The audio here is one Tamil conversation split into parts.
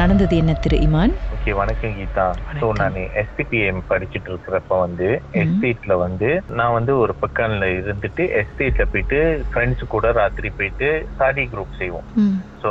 நடந்தது என்ன திரு இமான்? ஓகே வணக்கம் கீதா. ஸோ நான் எஸ்பிபிஎம் படிச்சுட்டு இருக்கிறப்ப வந்து எஸ்டேட்ல வந்து நான் வந்து ஒரு பக்கம்ல இருந்துட்டு எஸ்டேட்ல போயிட்டு ஃப்ரெண்ட்ஸ் கூட ராத்திரி போயிட்டு ஸ்டடி குரூப் செய்வோம். ஸோ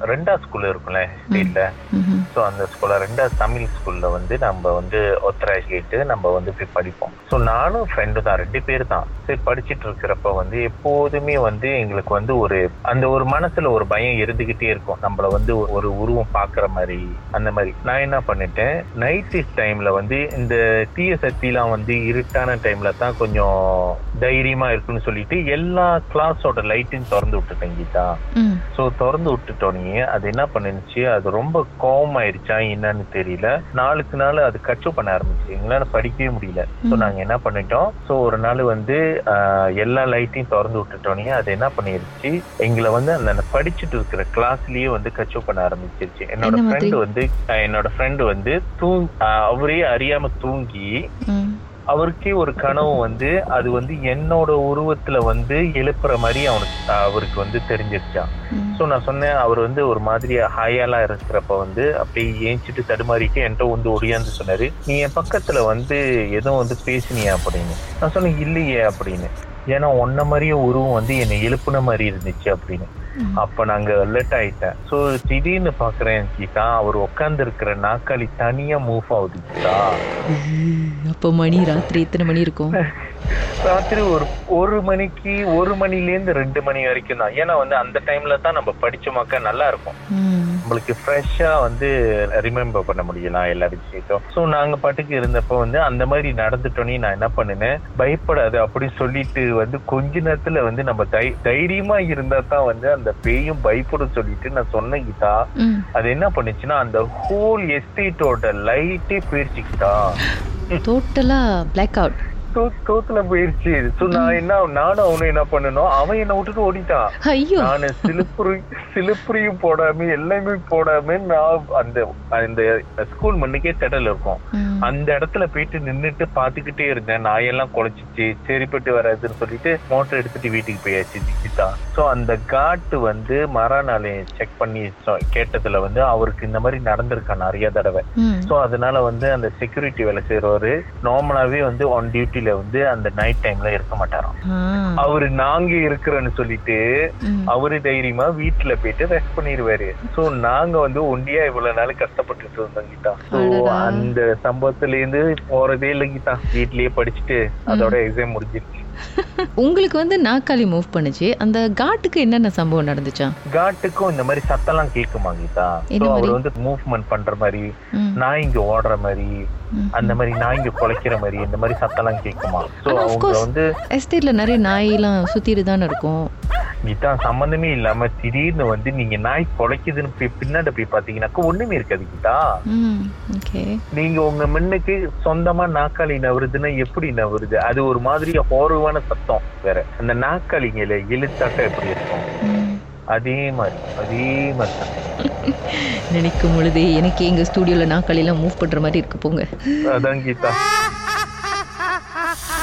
ரெண்டா ஸ்கூல் இருக்கும்ல எஸ்டேட்ல ம்ஹும். ஸோ அந்த ஸ்கூல்ல ரெண்டா தமிழ் ஸ்கூல்ல வந்து நம்ம வந்து ஒத்தராஜ் கேட்டு நம்ம வந்து போய் படிப்போம். ஸோ நானும் ஃப்ரெண்டு தான் ரெண்டு பேர் தான். சரி படிச்சுட்டு இருக்கிறப்ப வந்து எப்போதுமே வந்து எங்களுக்கு வந்து ஒரு அந்த ஒரு மனசுல ஒரு பயம் இருந்துகிட்டே இருக்கும். நம்மள வந்து ஒரு- உருவம் பாக்குற மாதிரி அந்த மாதிரி. நான் என்ன பண்ணிட்டேன் நைட் டைம்ல வந்து இந்த தீய சக்திலாம் வந்து இருட்டான டைம்ல தான் கொஞ்சம் தைரியமா இருக்குன்னு சொல்லிட்டு எல்லா கிளாஸோட லைட்டையும் திறந்து விட்டுட்டேன் கீதா. ம், திறந்து விட்டுட்டோனே அது என்ன பண்ணுச்சு அது ரொம்ப கோவம் ஆயிருச்சா என்னன்னு தெரியல. நாளுக்கு நாள் அது கச்சு பண்ண ஆரம்பிச்சு. எங்களால படிக்கவே முடியல. சோ நாங்க என்ன பண்ணிட்டோம்? சோ ஒரு நாள் வந்து எல்லா லைட்டையும் திறந்து விட்டுட்டோனே அது என்ன பண்ணிருச்சு எங்களை வந்து அந்த படிச்சுட்டு இருக்கிற கிளாஸ்லயே வந்து கச்சு பண்ண ஆரம்பிச்சிருச்சு. என்னோட? ஃப்ரெண்டு வந்து என்னோட ஃப்ரெண்டு வந்து தூங் அவரே அறியாம தூங்கி. அவருக்கே ஒரு கனவு வந்து அது வந்து என்னோட உருவத்துல வந்து எழுப்புற மாதிரி அவனுக்கு அவருக்கு வந்து தெரிஞ்சிருச்சான். சோ நான் சொன்னேன் அவர் வந்து ஒரு மாதிரி ஹாயாலா இருக்கிறப்ப வந்து அப்படியே ஏஞ்சிட்டு தடுமாறிட்டு என்கிட்ட வந்து ஒடியாந்து சொன்னாரு. நீ என் பக்கத்துல வந்து எதுவும் வந்து பேசினியா? அப்படின்னு. நான் சொன்னேன் இல்லையே அப்படின்னு. ஏன்னா ஒன்ன மாதிரியே உருவம் வந்து என்னை எழுப்புன மாதிரி இருந்துச்சு அப்படின்னு. அப்ப நாங்க அலர்ட் ஆயிட்டேன். சோ திடீர்னு பாக்குறேன் கீதா அவர் உட்கார்ந்து இருக்கிற நாக்காளி தனியா மூவ் ஆகுது கீதா. அப்போ மணி ராத்திரி எத்தனை மணி இருக்கும்? ராத்திரி ஒரு ஒரு மணிக்கு ஒரு மணில இருந்து ரெண்டு மணி வரைக்கும் தான். ஏன்னா வந்து அந்த டைம்ல தான் நம்ம படிச்சோமாக்கா நல்லா இருக்கும். நம்மளுக்கு ஃப்ரெஷ்ஷா வந்து ரிமெம்பர் பண்ண முடியலாம் எல்லா விஷயத்தையும். ஸோ நாங்க பாட்டுக்கு இருந்தப்போ வந்து அந்த மாதிரி நடந்துட்டோன்னே நான் என்ன பண்ணினேன் பயப்படாது அப்படி சொல்லிட்டு வந்து கொஞ்ச நேரத்துல வந்து நம்ம தை தைரியமா இருந்தா தான் வந்து அந்த பேயும் பயப்படும் சொல்லிட்டு நான் சொன்ன கீதா. அது என்ன பண்ணுச்சுன்னா அந்த ஹோல் எஸ்டேட்டோட லைட்டே போயிருச்சுக்கிட்டா டோட்டலா பிளாக் அவுட் தோத்துல போயிருச்சு. ஸோ நான் என்ன நானும் அவனும் என்ன பண்ணணும் அவன் என்னை விட்டுட்டு ஓடிட்டான். ஐயோ. நானு சிலுப்புரி சிலுப்புரியும் போடாம எல்லாமே போடாம நான் அந்த அந்த ஸ்கூல் மண்ணுக்கே திடல் இருக்கும். அந்த இடத்துல போயிட்டு நின்னுட்டு பாத்துக்கிட்டே இருந்தேன். நாயெல்லாம் குலைச்சிச்சு சரிப்பட்டு வராதுன்னு சொல்லிட்டு மோட்டர் எடுத்துட்டு வீட்டுக்கு போயாச்சு ஜிகிதா சோ அந்த காட்டு வந்து மறுநாள் செக் பண்ணி கேட்டதுல வந்து அவருக்கு இந்த மாதிரி நடந்திருக்கா நிறைய தடவை. சோ அதனால வந்து அந்த செக்யூரிட்டி வேலை செய்யறவரு நார்மலாவே வந்து ஆன் டியூட்டில வந்து அந்த நைட் டைம்ல இருக்க மாட்டாராம். அவரு நாங்க இருக்கிறோன்னு சொல்லிட்டு. அவரு தைரியமா வீட்டுல போயிட்டு ரெஸ்ட் பண்ணிடுவாரு சோ நாங்க வந்து ஒண்டியா இவ்வளவு நாள் கஷ்டப்பட்டுட்டு இருந்தோம் கீதா சோ அடடா. அந்த சம்பவத்துல இருந்து போறதே இல்லை கீதா வீட்லயே படிச்சுட்டு அதோட எக்ஸாம் முடிஞ்சிருச்சு உங்களுக்கு வந்து நாக்காளி மூவ் பண்ணுச்சு அந்த காட்டுக்கு என்னென்ன சம்பவம் நடந்துச்சா காட்டுக்கும் இந்த மாதிரி சத்தம்லாம் கேக்குமா கீதா அவர்? வந்து மூவ்மெண்ட் பண்ற மாதிரி ம். நாய்ங்க ஓடுற மாதிரி. அந்த மாதிரி நாய்ங்க குலைக்கிற மாதிரி இந்த மாதிரி சத்தம்லாம் கேக்குமா சோ அவங்க. வந்து எஸ்டேட்ல நிறைய நாயெல்லாம் சுத்திட்டு தானே இருக்கும் கீதா சம்பந்தமே இல்லாம திடீர்னு வந்து நீங்க நாய் குலைக்குதுன்னு பின்னாடி போய் பாத்தீங்கன்னாக்கா ஒண்ணுமே இருக்காது கீதா. நீங்க உங்க முன்னுக்கு சொந்தமா நாக்காளி நவருதுன்னா எப்படி நவருது அது ஒரு மாதிரி ஹோர்வான சத்தம் வேற. அந்த நாக்காளிங்கள இழுத்தாக்க எப்படி இருக்கும். அதே மாதிரி அதே மாதிரி. நினைக்கும் பொழுதே எனக்கு எங்க ஸ்டூடியோல நாக்காளிலாம் மூவ் பண்ற மாதிரி இருக்கு போங்க. அதான் கீதா.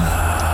Nirvana.